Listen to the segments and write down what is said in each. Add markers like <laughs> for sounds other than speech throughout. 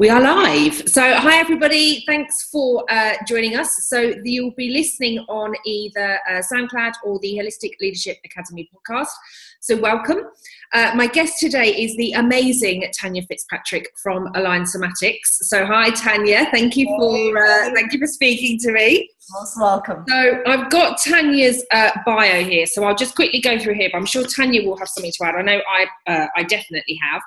We are live. So, hi everybody. Thanks for uh, joining us. So, you'll be listening on either uh, SoundCloud or the Holistic Leadership Academy podcast. So, welcome. Uh, my guest today is the amazing Tanya Fitzpatrick from Align Somatics. So, hi Tanya. Thank you for uh, thank you for speaking to me. Most welcome. So, I've got Tanya's uh, bio here. So, I'll just quickly go through here. But I'm sure Tanya will have something to add. I know I uh, I definitely have.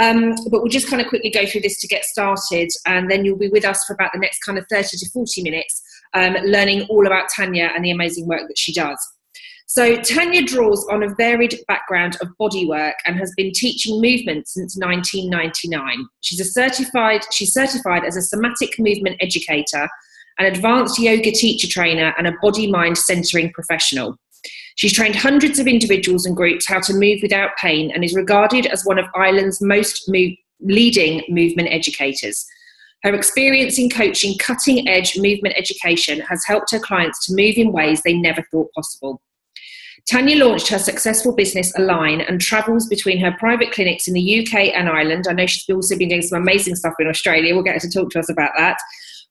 Um, but we'll just kind of quickly go through this to get started, and then you'll be with us for about the next kind of 30 to 40 minutes, um, learning all about Tanya and the amazing work that she does. So, Tanya draws on a varied background of bodywork and has been teaching movement since 1999. She's a certified, she's certified as a somatic movement educator, an advanced yoga teacher trainer, and a body mind centering professional. She's trained hundreds of individuals and groups how to move without pain and is regarded as one of Ireland's most move, leading movement educators. Her experience in coaching cutting edge movement education has helped her clients to move in ways they never thought possible. Tanya launched her successful business Align and travels between her private clinics in the UK and Ireland. I know she's also been doing some amazing stuff in Australia. We'll get her to talk to us about that.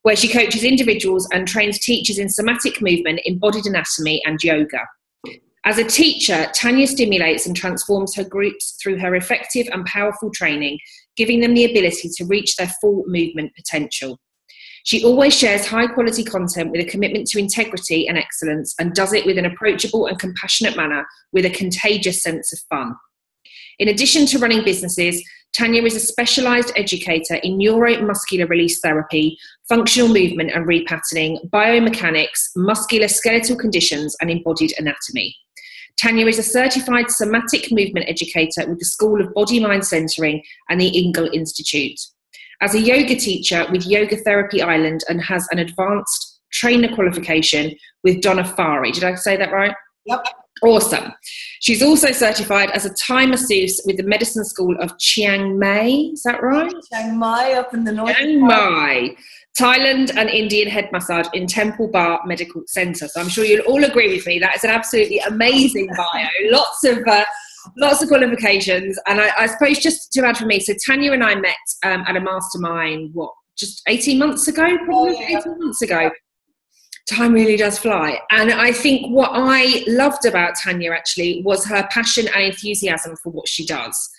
Where she coaches individuals and trains teachers in somatic movement, embodied anatomy, and yoga. As a teacher, Tanya stimulates and transforms her groups through her effective and powerful training, giving them the ability to reach their full movement potential. She always shares high quality content with a commitment to integrity and excellence and does it with an approachable and compassionate manner with a contagious sense of fun. In addition to running businesses, Tanya is a specialized educator in neuromuscular release therapy, functional movement and repatterning, biomechanics, muscular skeletal conditions, and embodied anatomy. Tanya is a certified somatic movement educator with the School of Body Mind Centering and the Ingle Institute. As a yoga teacher with Yoga Therapy Ireland and has an advanced trainer qualification with Donna Farhi. Did I say that right? Yep. Awesome. She's also certified as a Thai masseuse with the Medicine School of Chiang Mai. Is that right? Chiang Mai up in the north. Chiang Mai. Thailand and Indian head massage in Temple Bar Medical Centre. So I'm sure you'll all agree with me. That is an absolutely amazing <laughs> bio. Lots of uh, lots of qualifications, and I, I, suppose just to add for me. So Tanya and I met um, at a mastermind. What? Just 18 months ago, probably oh, yeah. 18 months ago. Time really does fly. And I think what I loved about Tanya actually was her passion and enthusiasm for what she does.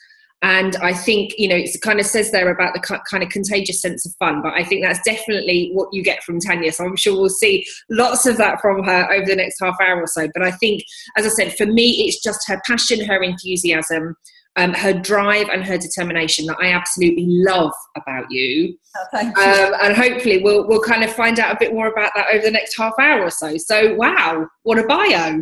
And I think, you know, it kind of says there about the kind of contagious sense of fun, but I think that's definitely what you get from Tanya. So I'm sure we'll see lots of that from her over the next half hour or so. But I think, as I said, for me, it's just her passion, her enthusiasm, um, her drive and her determination that I absolutely love about you. Oh, you. Um, and hopefully we'll, we'll kind of find out a bit more about that over the next half hour or so. So, wow, what a bio.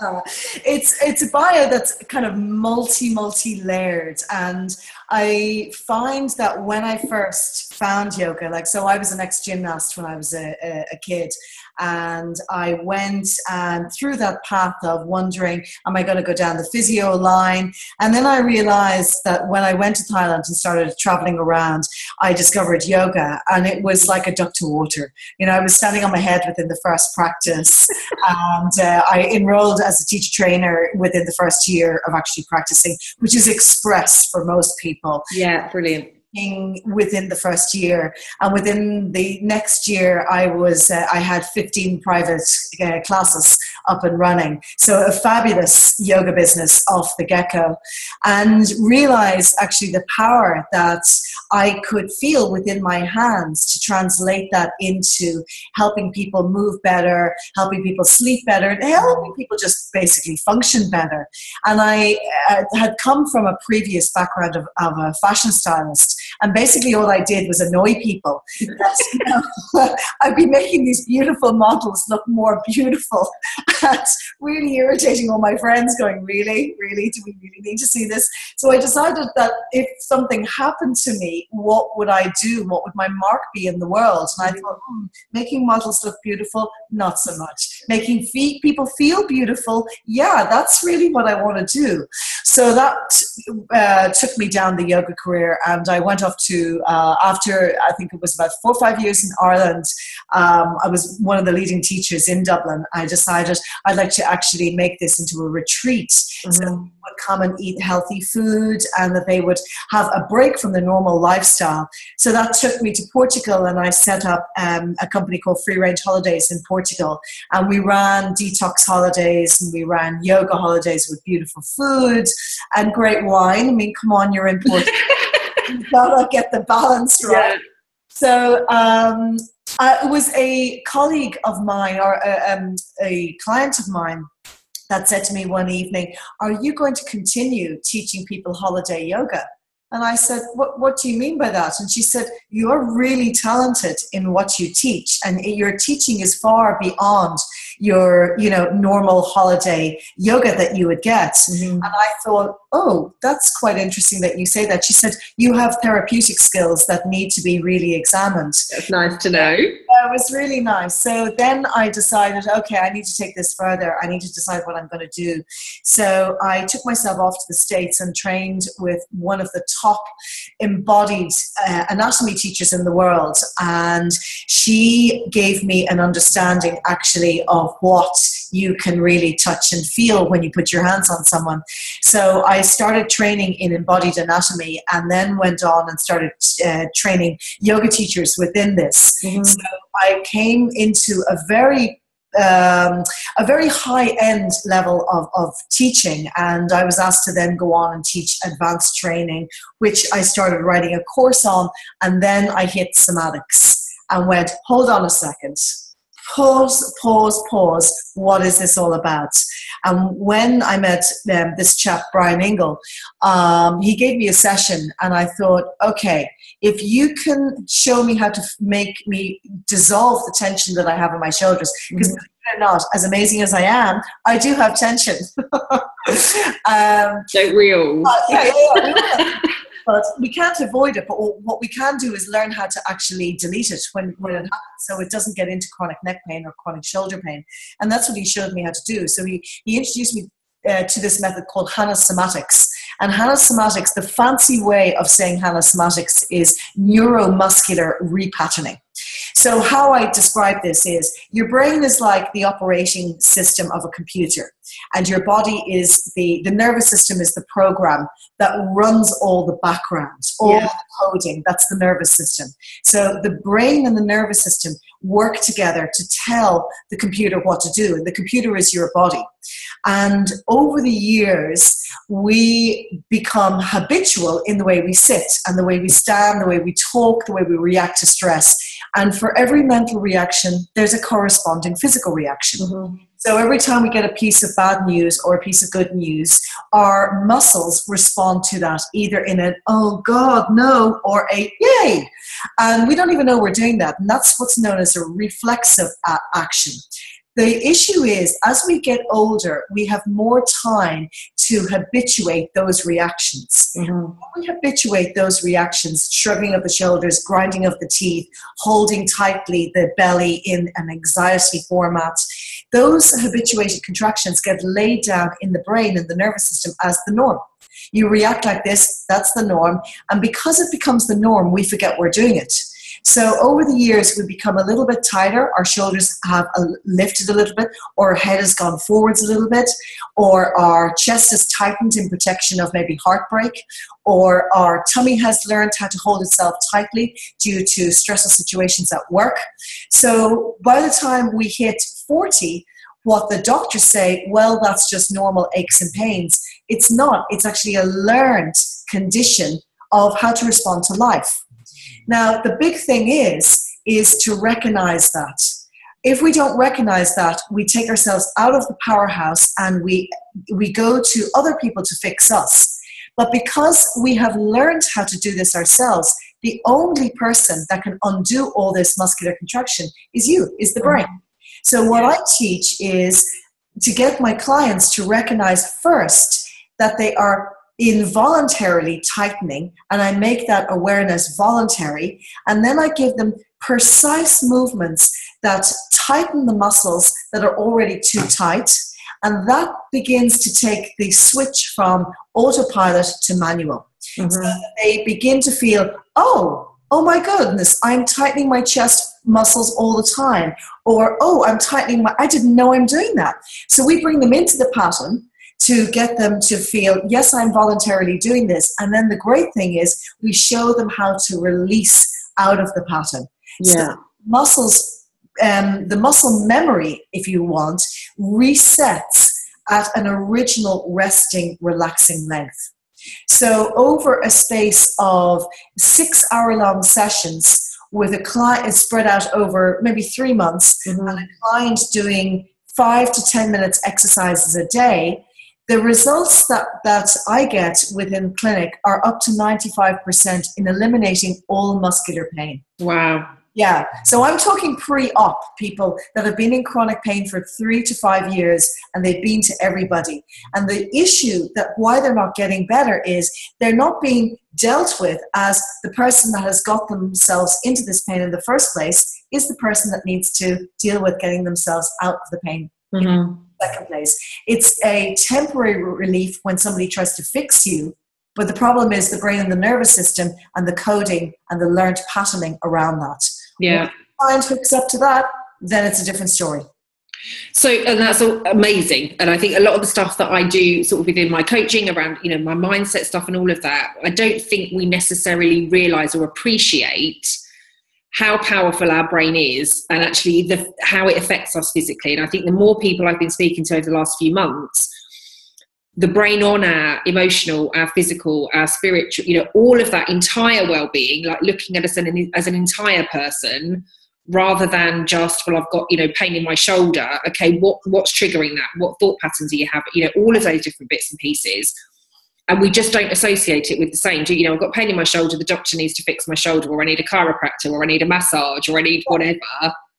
<laughs> it's, it's a bio that's kind of multi, multi layered. And I find that when I first found yoga, like, so I was an ex gymnast when I was a, a, a kid and I went and through that path of wondering, am I going to go down the physio line? And then I realized that when I went to Thailand and started traveling around, I discovered yoga and it was like a duck to water. You know, I was standing on my head within the first practice <laughs> and uh, I enrolled as a teacher trainer within the first year of actually practicing, which is express for most people. Yeah, brilliant within the first year. And within the next year i was uh, i had 15 private uh, classes up and running. So a fabulous yoga business off the get-go. And realized actually the power that i could feel within my hands to translate that into helping people move better helping people sleep better and helping people just basically function better. And i uh, had come from a previous background of, of a fashion stylist and basically, all I did was annoy people. you know, <laughs> I'd be making these beautiful models look more beautiful. <laughs> That's really irritating all my friends, going, Really? Really? Do we really need to see this? So I decided that if something happened to me, what would I do? What would my mark be in the world? And I thought, hmm, making models look beautiful, not so much. Making people feel beautiful, yeah, that's really what I want to do. So that uh, took me down the yoga career, and I went off to, uh, after I think it was about four or five years in Ireland, um, I was one of the leading teachers in Dublin. I decided I'd like to actually make this into a retreat. Mm-hmm. So would come and eat healthy food and that they would have a break from the normal lifestyle. So that took me to Portugal and I set up um, a company called Free Range Holidays in Portugal. And we ran detox holidays and we ran yoga holidays with beautiful food and great wine. I mean, come on, you're in <laughs> Portugal. You've got to get the balance right. Yeah. So um, uh, it was a colleague of mine or a, uh, um, a client of mine that said to me one evening, Are you going to continue teaching people holiday yoga? And I said, what, what do you mean by that? And she said, You're really talented in what you teach, and your teaching is far beyond your you know normal holiday yoga that you would get mm-hmm. and i thought oh that's quite interesting that you say that she said you have therapeutic skills that need to be really examined that's nice to know it was really nice so then i decided okay i need to take this further i need to decide what i'm going to do so i took myself off to the states and trained with one of the top embodied uh, anatomy teachers in the world and she gave me an understanding actually of what you can really touch and feel when you put your hands on someone. So I started training in embodied anatomy and then went on and started uh, training yoga teachers within this. Mm-hmm. So I came into a very um, a very high end level of, of teaching, and I was asked to then go on and teach advanced training, which I started writing a course on, and then I hit somatics and went, hold on a second pause, pause, pause. What is this all about? And when I met um, this chap, Brian Ingle, um, he gave me a session, and I thought, okay, if you can show me how to make me dissolve the tension that I have in my shoulders, because mm-hmm. not, as amazing as I am, I do have tension. <laughs> um, Don't we all? Uh, yeah, yeah, yeah <laughs> but we can't avoid it. But what we can do is learn how to actually delete it when, when it happens so it doesn't get into chronic neck pain or chronic shoulder pain. And that's what he showed me how to do. So he, he introduced me uh, to this method called Hanna somatics. And Hanna somatics, the fancy way of saying Hanna somatics is neuromuscular repatterning. So, how I describe this is your brain is like the operating system of a computer, and your body is the, the nervous system is the program that runs all the backgrounds, all yeah. the coding. That's the nervous system. So, the brain and the nervous system work together to tell the computer what to do, and the computer is your body. And over the years, we become habitual in the way we sit and the way we stand, the way we talk, the way we react to stress. And for every mental reaction, there's a corresponding physical reaction. Mm-hmm. So every time we get a piece of bad news or a piece of good news, our muscles respond to that either in an oh God, no, or a yay. And we don't even know we're doing that. And that's what's known as a reflexive action. The issue is, as we get older, we have more time to habituate those reactions. Mm-hmm. When we habituate those reactions, shrugging of the shoulders, grinding of the teeth, holding tightly the belly in an anxiety format, those habituated contractions get laid down in the brain and the nervous system as the norm. You react like this, that's the norm. And because it becomes the norm, we forget we're doing it. So over the years, we become a little bit tighter. Our shoulders have lifted a little bit, or our head has gone forwards a little bit, or our chest is tightened in protection of maybe heartbreak, or our tummy has learned how to hold itself tightly due to stressful situations at work. So by the time we hit 40, what the doctors say, well, that's just normal aches and pains. It's not. It's actually a learned condition of how to respond to life. Now, the big thing is, is to recognize that. If we don't recognize that, we take ourselves out of the powerhouse and we, we go to other people to fix us. But because we have learned how to do this ourselves, the only person that can undo all this muscular contraction is you, is the brain. So, what I teach is to get my clients to recognize first that they are involuntarily tightening and I make that awareness voluntary. And then I give them precise movements that tighten the muscles that are already too tight. And that begins to take the switch from autopilot to manual. Mm-hmm. So they begin to feel, oh, oh my goodness, I'm tightening my chest muscles all the time. Or, oh, I'm tightening my, I didn't know I'm doing that. So we bring them into the pattern to get them to feel, yes, I'm voluntarily doing this. And then the great thing is we show them how to release out of the pattern. Yeah. So muscles, um, the muscle memory, if you want, resets at an original resting, relaxing length. So, over a space of six hour long sessions with a client spread out over maybe three months, mm-hmm. and a client doing five to 10 minutes exercises a day, the results that, that I get within clinic are up to 95% in eliminating all muscular pain. Wow. Yeah. So I'm talking pre op people that have been in chronic pain for three to five years and they've been to everybody. And the issue that why they're not getting better is they're not being dealt with as the person that has got themselves into this pain in the first place is the person that needs to deal with getting themselves out of the pain. Mm-hmm second place. It's a temporary relief when somebody tries to fix you, but the problem is the brain and the nervous system and the coding and the learned patterning around that. Yeah. When client hooks up to that, then it's a different story. So, and that's amazing. And I think a lot of the stuff that I do sort of within my coaching around, you know, my mindset stuff and all of that, I don't think we necessarily realize or appreciate how powerful our brain is and actually the, how it affects us physically. And I think the more people I've been speaking to over the last few months, the brain on our emotional, our physical, our spiritual, you know, all of that entire well-being, like looking at us as an, as an entire person, rather than just, well, I've got, you know, pain in my shoulder. Okay, what what's triggering that? What thought patterns do you have? You know, all of those different bits and pieces and we just don't associate it with the same. Do you know? I've got pain in my shoulder. The doctor needs to fix my shoulder, or I need a chiropractor, or I need a massage, or I need whatever.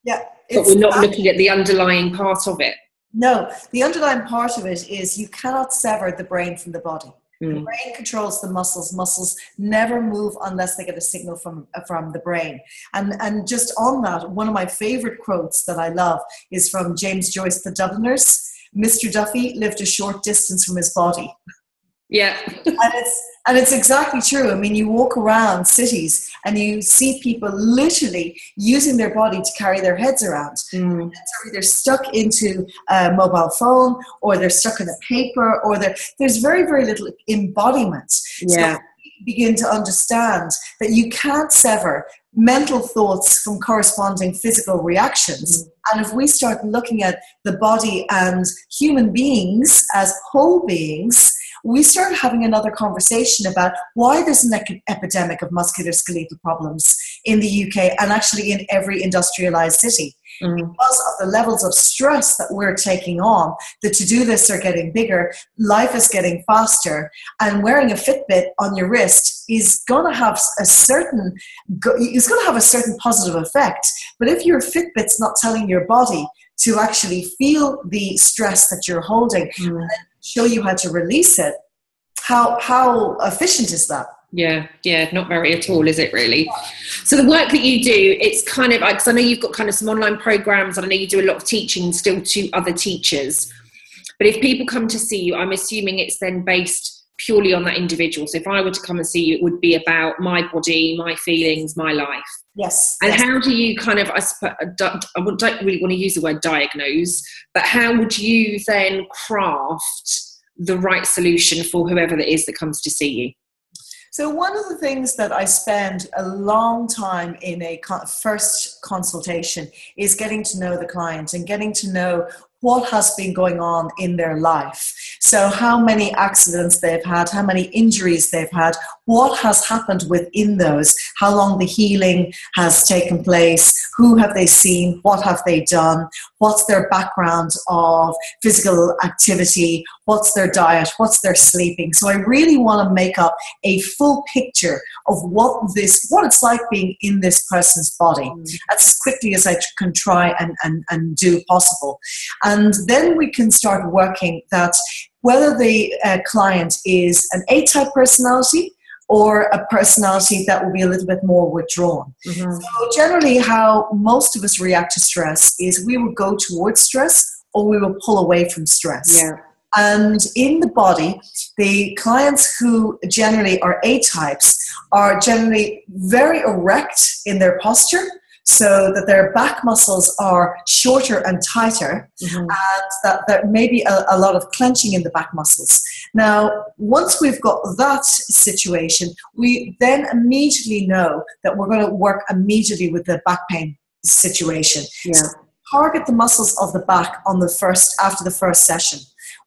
Yeah, but we're not looking at the underlying part of it. No, the underlying part of it is you cannot sever the brain from the body. Mm. The brain controls the muscles. Muscles never move unless they get a signal from from the brain. And and just on that, one of my favorite quotes that I love is from James Joyce, The Dubliners. Mr. Duffy lived a short distance from his body. <laughs> Yeah. and it's and it's exactly true. I mean, you walk around cities and you see people literally using their body to carry their heads around. Mm. So they're stuck into a mobile phone or they're stuck in a paper or there's very, very little embodiment. Yeah. So begin to understand that you can't sever mental thoughts from corresponding physical reactions. Mm. And if we start looking at the body and human beings as whole beings, we started having another conversation about why there's an epidemic of musculoskeletal problems in the UK and actually in every industrialized city. Mm. Because of the levels of stress that we're taking on, the to do lists are getting bigger, life is getting faster, and wearing a Fitbit on your wrist is going to have a certain is going to have a certain positive effect. But if your Fitbit's not telling your body to actually feel the stress that you're holding, mm show you how to release it, how how efficient is that? Yeah, yeah, not very at all, is it really? So the work that you do, it's kind of because I know you've got kind of some online programs, and I know you do a lot of teaching still to other teachers. But if people come to see you, I'm assuming it's then based purely on that individual. So if I were to come and see you, it would be about my body, my feelings, my life. Yes. And yes. how do you kind of, I, I don't really want to use the word diagnose, but how would you then craft the right solution for whoever it is that comes to see you? So, one of the things that I spend a long time in a first consultation is getting to know the client and getting to know what has been going on in their life. So, how many accidents they've had, how many injuries they've had, what has happened within those, how long the healing has taken place, who have they seen, what have they done, what's their background of physical activity, what's their diet, what's their sleeping. So, I really want to make up a full picture of what this, what it's like being in this person's body mm. as quickly as I can try and, and, and do possible. And then we can start working that whether the uh, client is an A type personality or a personality that will be a little bit more withdrawn. Mm-hmm. So, generally, how most of us react to stress is we will go towards stress or we will pull away from stress. Yeah. And in the body, the clients who generally are A types are generally very erect in their posture so that their back muscles are shorter and tighter, mm-hmm. and that there may be a, a, lot of clenching in the back muscles. Now, once we've got that situation, we then immediately know that we're going to work immediately with the back pain situation. Yeah. So target the muscles of the back on the first after the first session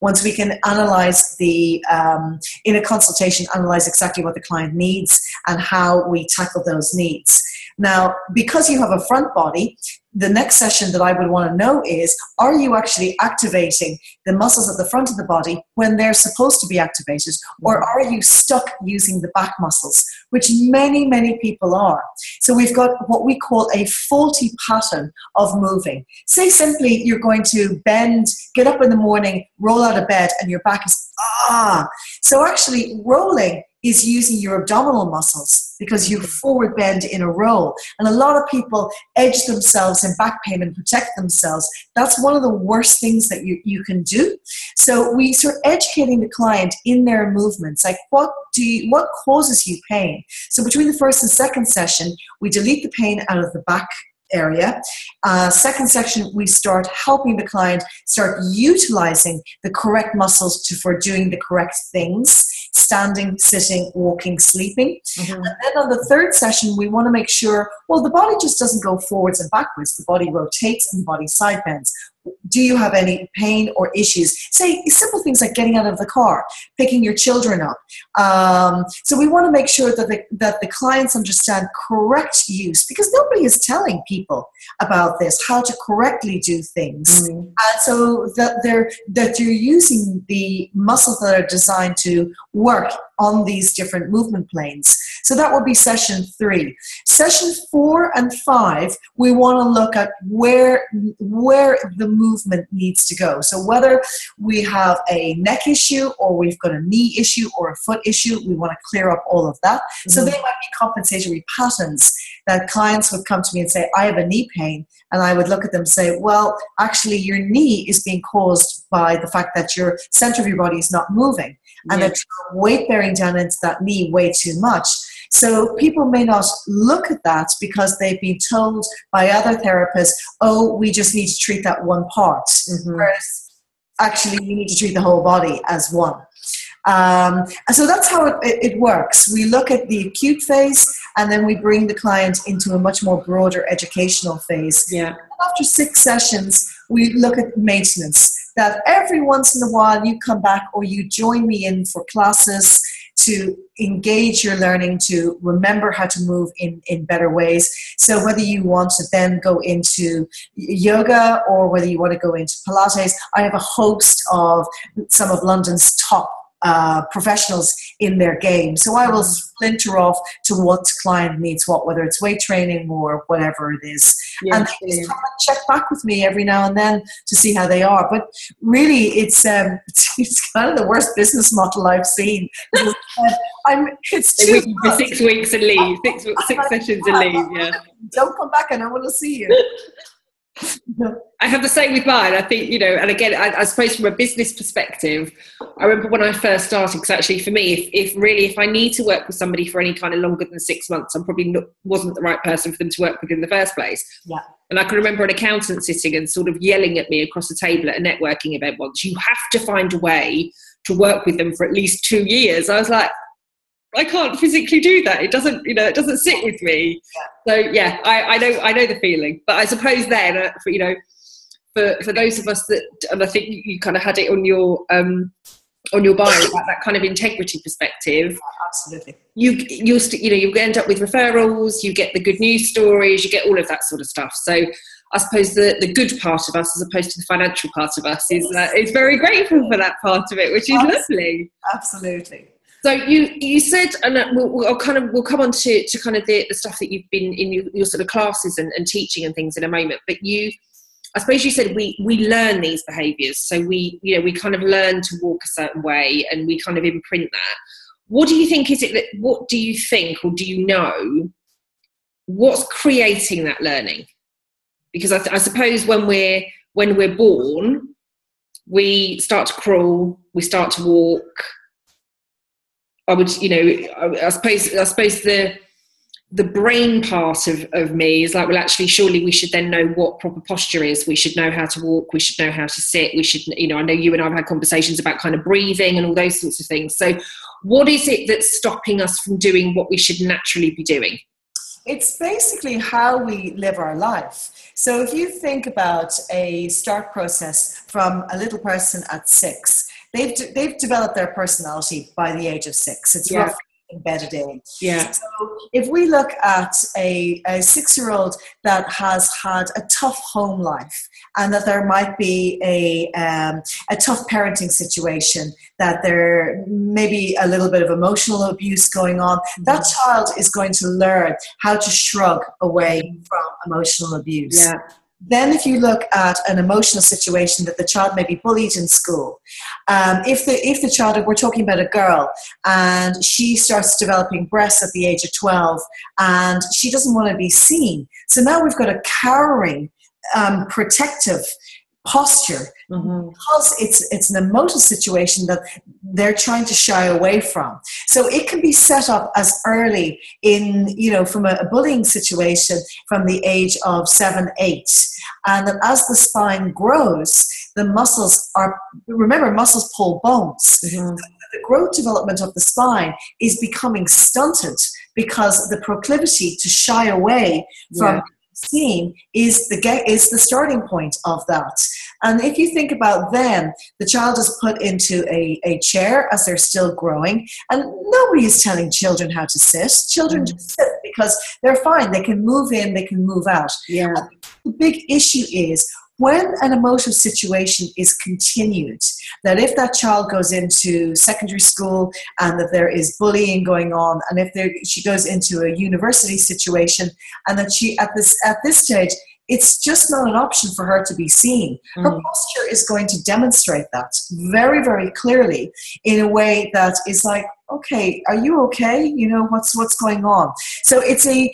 once we can analyze the um, in a consultation analyze exactly what the client needs and how we tackle those needs. Now, because you have a front body, the next session that I would want to know is are you actually activating the muscles at the front of the body when they're supposed to be activated, or mm-hmm. are you stuck using the back muscles, which many, many people are? So we've got what we call a faulty pattern of moving. Say simply you're going to bend, get up in the morning, roll out of bed, and your back is ah. So actually, rolling is using your abdominal muscles because you forward bend in a roll. And a lot of people edge themselves in back pain and protect themselves. That's one of the worst things that you, you can do. So we start educating the client in their movements, like what do you, what causes you pain? So between the first and second session, we delete the pain out of the back area. Uh, second section, we start helping the client start utilizing the correct muscles to, for doing the correct things standing, sitting, walking, sleeping. Mm-hmm. And then on the third session, we want to make sure, well, the body just doesn't go forwards and backwards, the body rotates and the body side bends do you have any pain or issues? Say simple things like getting out of the car, picking your children up. Um, so we want to make sure that the, that the clients understand correct use because nobody is telling people about this, how to correctly do things. Mm. And so that they're, that you're using the muscles that are designed to work on these different movement planes. So that will be session three. Session four and five, we want to look at where, where the movement needs to go. So whether we have a neck issue or we've got a knee issue or a foot issue, we want to clear up all of that. Mm-hmm. So they might be compensatory patterns that clients would come to me and say, I have a knee pain. And I would look at them and say, well, actually, your knee is being caused by the fact that your center of your body is not moving and that you're weight bearing down into that knee way too much. So people may not look at that because they've been told by other therapists, oh, we just need to treat that one part. Mm-hmm. Whereas actually, you need to treat the whole body as one. Um, and so that's how it, it, works. We look at the acute phase and then we bring the client into a much more broader educational phase. Yeah. after six sessions, we look at maintenance. That every once in a while you come back or you join me in for classes to engage your learning to remember how to move in, in better ways. So, whether you want to then go into yoga or whether you want to go into Pilates, I have a host of some of London's top uh, professionals in their game. So I will splinter off to what client needs what, whether it's weight training or whatever it is. and they just check back with me every now and then to see how they are. But really, it's um, <laughs> it's kind of the worst business model I've seen. <laughs> I'm, it's too for six weeks and leave, six, six <laughs> sessions and leave, yeah. Don't come back and I want to see you. I have the same with mine. I think, you know, and again, I, I suppose from a business perspective, I remember when I first started, because actually for me, if, if, really, if I need to work with somebody for any kind of longer than six months, I'm probably not, wasn't the right person for them to work with in the first place. Yeah. And I can remember an accountant sitting and sort of yelling at me across the table at a networking event once, you have to find a way to work with them for at least two years. I was like, I can't physically do that. It doesn't, you know, it doesn't sit with me. So yeah, I, I know, I know the feeling. But I suppose then, uh, for, you know, for for those of us that, and I think you, you kind of had it on your um, on your bio about that kind of integrity perspective. Absolutely. You you'll st- you know you end up with referrals. You get the good news stories. You get all of that sort of stuff. So. I suppose the, the good part of us, as opposed to the financial part of us, is uh, is very grateful for that part of it, which is lovely. Absolutely. So you you said, and we'll, we'll, kind of we'll come on to, to kind of the, the stuff that you've been in your, your sort of classes and, and teaching and things in a moment. But you, I suppose you said we we learn these behaviours. So we you know we kind of learn to walk a certain way, and we kind of imprint that. What do you think is it that? What do you think, or do you know? What's creating that learning? Because I, I suppose when we're when we're born, we start to crawl, we start to walk. I would, you know, I, I suppose, I suppose the the brain part of, of me is like, well, actually, surely we should then know what proper posture is. We should know how to walk. We should know how to sit. We should, you know, I know you and I have had conversations about kind of breathing and all those sorts of things. So, what is it that's stopping us from doing what we should naturally be doing? It's basically how we live our life. So, if you think about a start process from a little person at six, they've, they've developed their personality by the age of six. It's yeah. roughly embedded in. Yeah. So if we look at a, a six year old that has had a tough home life and that there might be a, um, a tough parenting situation, that there may be a little bit of emotional abuse going on, mm-hmm. that child is going to learn how to shrug away from emotional abuse. Yeah. Then, if you look at an emotional situation that the child may be bullied in school, um, if the if the child we're talking about a girl and she starts developing breasts at the age of twelve and she doesn't want to be seen, so now we've got a cowering, um, protective posture mm-hmm. because it's it's an emotional situation that they're trying to shy away from so it can be set up as early in you know from a, a bullying situation from the age of seven eight and that as the spine grows the muscles are remember muscles pull bones mm-hmm. the growth development of the spine is becoming stunted because the proclivity to shy away from yeah seen is the get is the starting point of that. And if you think about them, the child is put into a, a chair as they're still growing, and nobody is telling children how to sit. Children mm. just sit because they're fine. They can move in, they can move out. Yeah. The big issue is when an emotive situation is continued, that if that child goes into secondary school and that there is bullying going on, and if there, she goes into a university situation, and that she at this at this stage it's just not an option for her to be seen. Her mm. posture is going to demonstrate that very, very clearly in a way that is like, okay, are you okay? You know, what's what's going on? So it's a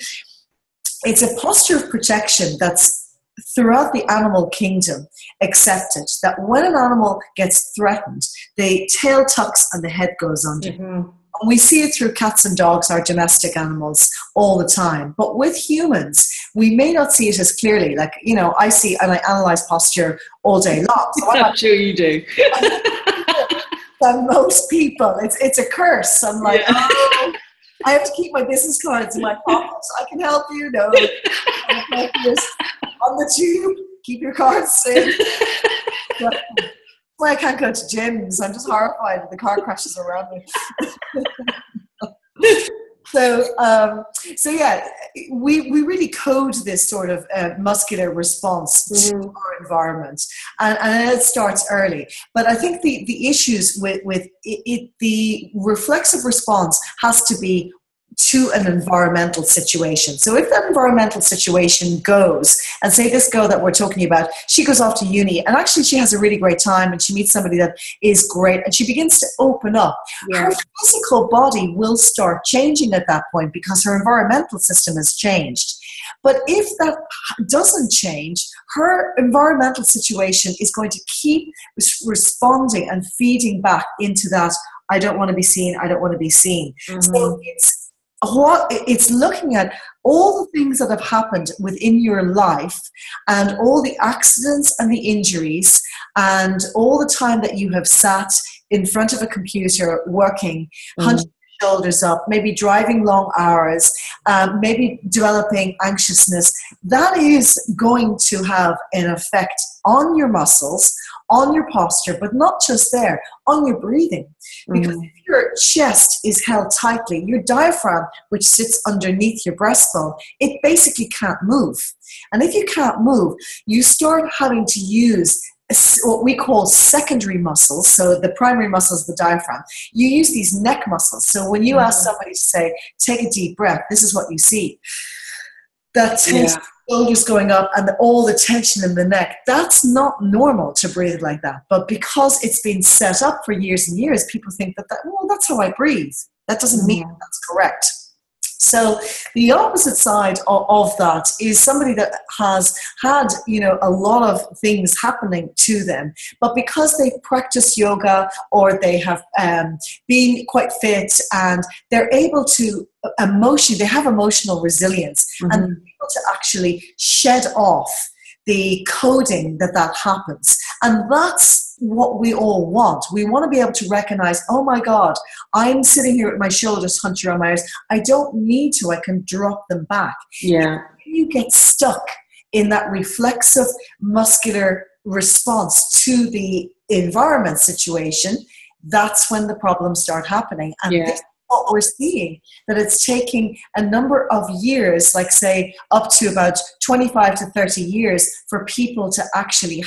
it's a posture of protection that's throughout the animal kingdom accepted that when an animal gets threatened, the tail tucks and the head goes under. Mm-hmm. And we see it through cats and dogs, our domestic animals, all the time. But with humans, we may not see it as clearly. Like, you know, I see and I analyze posture all day long. <laughs> So I'm not sure you do. <laughs> than most people. It's, it's a curse. I'm like, yeah. <laughs> oh, I have to keep my business cards in my pockets. I can help you. No, on the tube. Keep your cards safe. <laughs> why I can't go to gyms. I'm just horrified that the car crashes around me. <laughs> so, um, so yeah, we, we really code this sort of uh, muscular response mm-hmm. to our environment, and, and it starts early. But I think the, the issues with, with it, it, the reflexive response has to be to an environmental situation. So if that environmental situation goes, and say this girl that we're talking about, she goes off to uni and actually she has a really great time and she meets somebody that is great and she begins to open up, yeah. her physical body will start changing at that point because her environmental system has changed. But if that doesn't change, her environmental situation is going to keep responding and feeding back into that I don't want to be seen, I don't want to be seen. Mm-hmm. So it's what it's looking at all the things that have happened within your life and all the accidents and the injuries and all the time that you have sat in front of a computer working mm. shoulders up maybe driving long hours um, maybe developing anxiousness that is going to have an effect on your muscles on your posture, but not just there, on your breathing. Because mm. if your chest is held tightly, your diaphragm, which sits underneath your breastbone, it basically can't move. And if you can't move, you start having to use what we call secondary muscles. So the primary muscle is the diaphragm. You use these neck muscles. So when you mm. ask somebody to say, take a deep breath, this is what you see. That tends yeah shoulders going up and all the tension in the neck. That's not normal to breathe like that. But because it's been set up for years and years, people think that, that well, that's how I breathe. That doesn't mean that's correct. So the opposite side of, of, that is somebody that has had, you know, a lot of things happening to them, but because they've practiced yoga or they have um, been quite fit and they're able to emotion, they have emotional resilience mm-hmm. and able to actually shed off the coding that that happens. And that's what we all want. We want to be able to recognize, oh my God, I'm sitting here with my shoulders hunched around my ears. I don't need to, I can drop them back. Yeah. You get stuck in that reflexive muscular response to the environment situation, that's when the problems start happening. And yeah. this what we're seeing that it's taking a number of years like say up to about 25 to 30 years for people to actually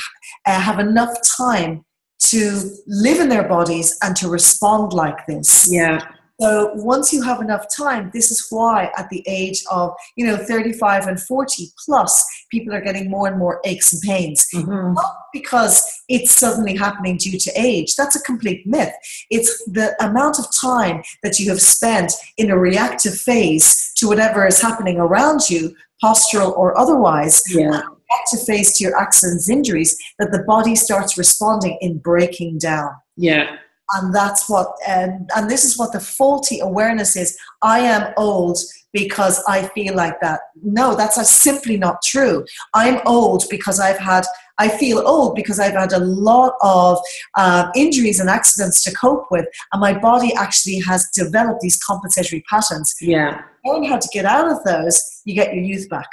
uh, have enough time to live in their bodies and to respond like this. Yeah so once you have enough time, this is why at the age of you know 35 and 40 plus, people are getting more and more aches and pains. Mm-hmm. Not because it's suddenly happening due to age. That's a complete myth. It's the amount of time that you have spent in a reactive phase to whatever is happening around you, postural or otherwise. Yeah. To face to your accidents, injuries, that the body starts responding in breaking down. Yeah and that's what um, and this is what the faulty awareness is. I am old because i feel like that. No that's simply not true. I'm old because i've had i feel old because i've had a lot of uh, injuries and accidents to cope with and my body actually has developed these compensatory patterns. Yeah. Learn how to get out of those you get your youth back.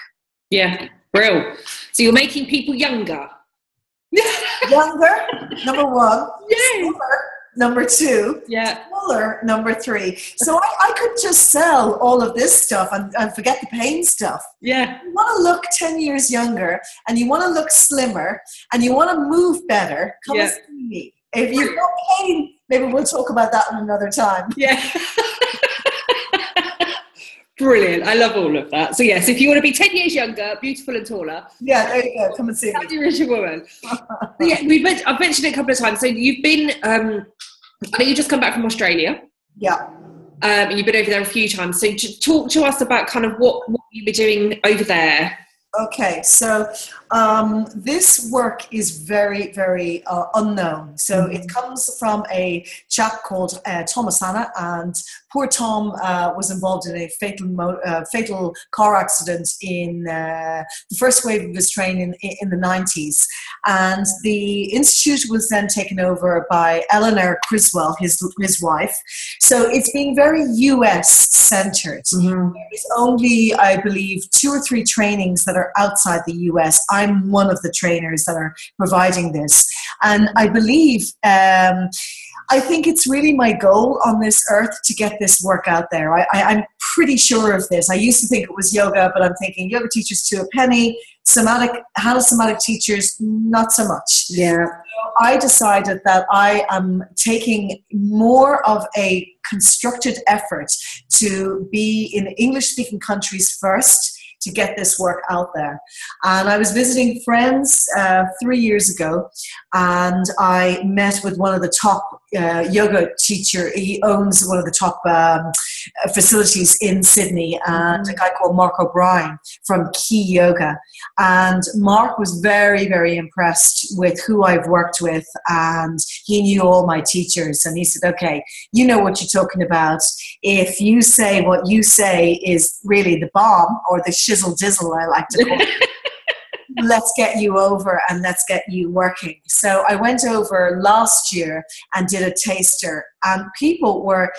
Yeah. Real. So you're making people younger. <laughs> Younger? Number one. Yay number two, yeah, fuller number three. So I, I could just sell all of this stuff and, and forget the pain stuff. Yeah. You want to look 10 years younger and you want to look slimmer and you want to move better, come yeah. see me. If you've got pain, maybe we'll talk about that another time. Yeah. <laughs> Brilliant. I love all of that. So, yes, if you want to be 10 years younger, beautiful and taller. Yeah, there you go. Come and see me. Rich woman. <laughs> yeah, we've I've mentioned it a couple of times. So, you've been, um, I know you just come back from Australia. Yeah. Um, you've been over there a few times. So, talk to us about kind of what, what you were doing over there. Okay, so um, this work is very, very uh, unknown. So mm-hmm. it comes from a chap called uh, Thomas Hanna, and poor Tom uh, was involved in a fatal mo- uh, fatal car accident in uh, the first wave of his training in, in, the 90s. And the institute was then taken over by Eleanor Criswell, his, his wife. So it's being very US centered. Mm-hmm. There's only, I believe, two or three trainings that are outside the US. I'm one of the trainers that are providing this. And I believe, um, I think it's really my goal on this earth to get this work out there. I, am pretty sure of this. I used to think it was yoga, but I'm thinking yoga teachers to a penny, somatic, how somatic teachers, not so much. Yeah. I decided that I am taking more of a constructed effort to be in English speaking countries first to get this work out there. And I was visiting friends uh, three years ago, and I met with one of the top uh, yoga teacher. He owns one of the top um, facilities in Sydney, and a guy called Mark O'Brien from Key Yoga. And Mark was very, very impressed with who I've worked with, and he knew all my teachers. And he said, "Okay, you know what you're talking about. If you say what you say is really the bomb or the shizzle dizzle, I like to call it. <laughs> let's get you over and let's get you working. So I went over last year and did a taster, and people were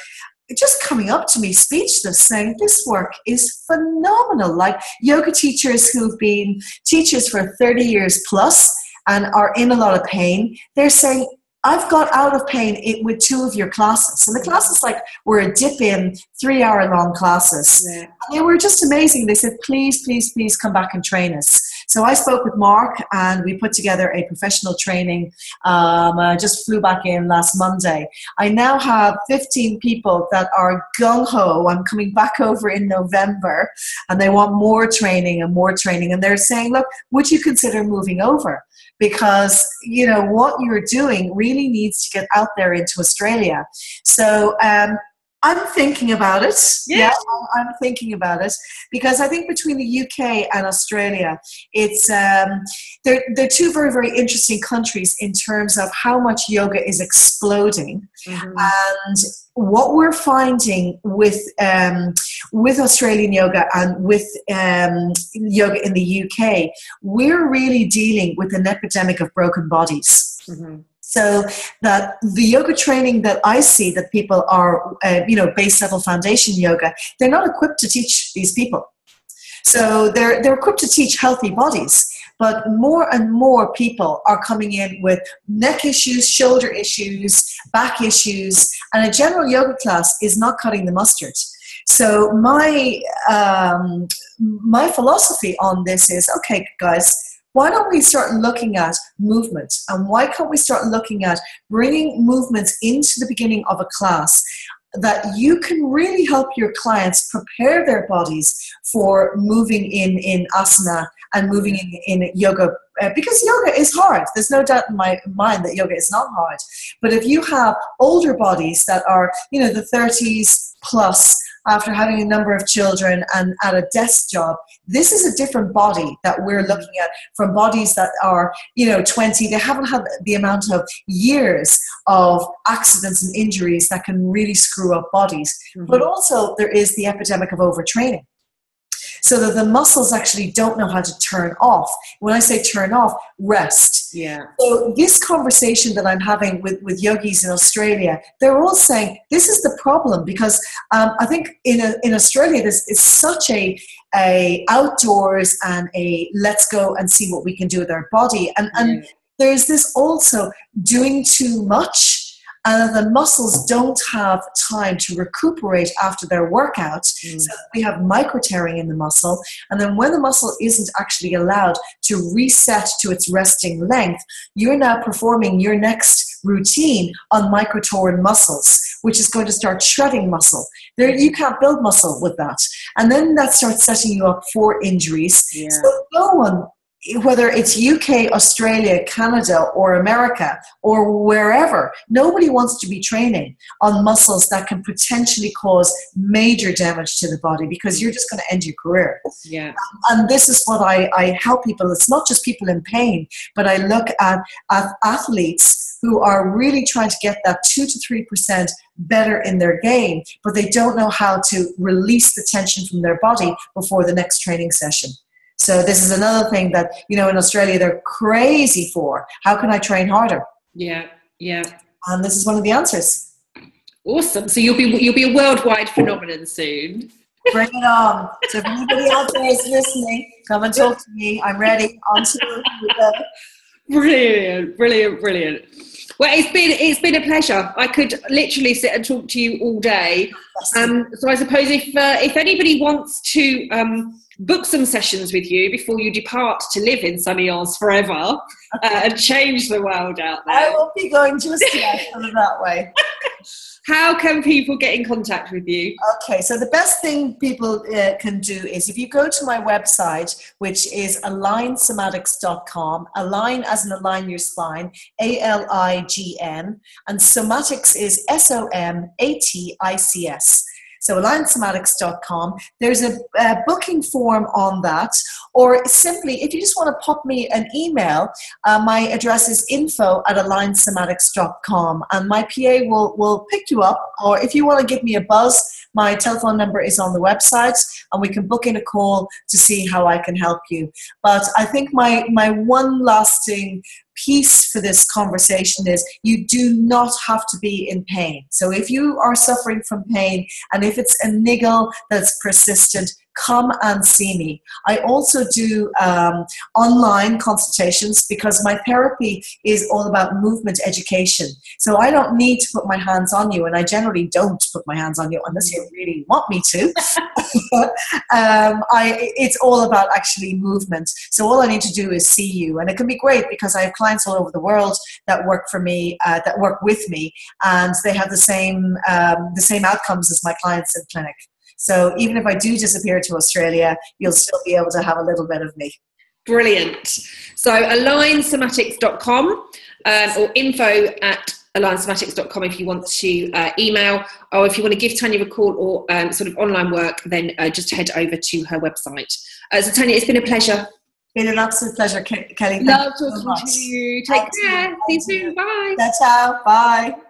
just coming up to me speechless saying this work is phenomenal like yoga teachers who've been teachers for 30 years plus and are in a lot of pain they're saying I've got out of pain with two of your classes. And the classes like were a dip in three hour long classes. Yeah. they were just amazing. They said, please, please, please come back and train us. So I spoke with Mark and we put together a professional training. Um, I just flew back in last Monday. I now have 15 people that are gung ho. I'm coming back over in November and they want more training and more training. And they're saying, look, would you consider moving over? because you know what you're doing really needs to get out there into Australia. So um, I'm thinking about it. Yeah. yeah, I'm thinking about it because I think between the UK and Australia, it's um, they're they're two very very interesting countries in terms of how much yoga is exploding, Mhm. and what we're finding with um, with Australian yoga and with um, yoga in the UK, we're really dealing with an epidemic of broken bodies. Mhm. So that the yoga training that I see that people are, uh, you know, base level foundation yoga, they're not equipped to teach these people. So they're they're equipped to teach healthy bodies, but more and more people are coming in with neck issues, shoulder issues, back issues, and a general yoga class is not cutting the mustard. So my um, my philosophy on this is okay, guys why don't we start looking at movement and why can't we start looking at bringing movements into the beginning of a class that you can really help your clients prepare their bodies for moving in in asana and moving in, in yoga uh, because yoga is hard. There's no doubt in my mind that yoga is not hard. But if you have older bodies that are you know the 30s plus after having a number of children and at a desk job this is a different body that we're looking at from bodies that are you know 20 they haven't had the amount of years of accidents and injuries that can really screw up bodies. But also there is the epidemic of overtraining so that the muscles actually don't know how to turn off. When i say turn off rest. Yeah. so this conversation that I'm having with, with yogis in Australia, they're all saying this is the problem because um, I think in a, in Australia there's is such a a outdoors and a let's go and see what we can do with our body. And and there's this also doing too much and the muscles don't have time to recuperate after their workout. Mm. So we have micro tearing in the muscle. And then when the muscle isn't actually allowed to reset to its resting length, you're now performing your next routine on micro torn muscles, which is going to start shredding muscle. There, you can't build muscle with that. And then that starts setting you up for injuries. Yeah. So no one whether it's UK, Australia, Canada, or America, or wherever, nobody wants to be training on muscles that can potentially cause major damage to the body because you're just going to end your career. Yeah. And this is what I, I help people. It's not just people in pain, but I look at, at athletes who are really trying to get that 2 to 3% better in their game, but they don't know how to release the tension from their body before the next training session. So this is another thing that you know in Australia they're crazy for. How can I train harder? Yeah. Yeah. And this is one of the answers. Awesome. So you'll be you'll be a worldwide phenomenon soon. Bring it on. So if anybody out there is listening, come and talk to me. I'm ready. On to Brilliant, brilliant, brilliant. Well, it's been it's been a pleasure. I could literally sit and talk to you all day. Um, so I suppose if uh, if anybody wants to um, book some sessions with you before you depart to live in sunny Oz forever uh, and change the world out there, I will be going to Australia <laughs> that way. <laughs> how can people get in contact with you? Okay, so the best thing people uh, can do is if you go to my website, which is alignsomatics.com, align as in align your spine, A L I G N, and somatics is S O M A T I C S. So alignsomatics.com. There's a, a booking form on that, or simply if you just want to pop me an email, uh, my address is info at alignsomatics.com, and my PA will will pick you up. Or if you want to give me a buzz, my telephone number is on the website, and we can book in a call to see how I can help you. But I think my my one lasting piece for this conversation is you do not have to be in pain. So if you are suffering from pain and if it's a niggle that's persistent, come and see me. I also do um, online consultations because my therapy is all about movement education. So I don't need to put my hands on you, and I generally don't put my hands on you unless you really want me to. <laughs> um, I, it's all about actually movement. So all I need to do is see you, and it can be great because I have clients all over the world that work for me, uh, that work with me, and they have the same um, the same outcomes as my clients in clinic. So even if I do disappear to Australia, you'll still be able to have a little bit of me. Brilliant. So alignsomatics.com um, or info at alignsomatics.com if you want to uh, email or if you want to give Tanya a call or um, sort of online work, then uh, just head over to her website. Uh, so, Tanya, it's been a pleasure. Been an absolute pleasure, Kelly. Love talking so to you. Take care. See you soon. Bye. Ciao, ciao. Bye.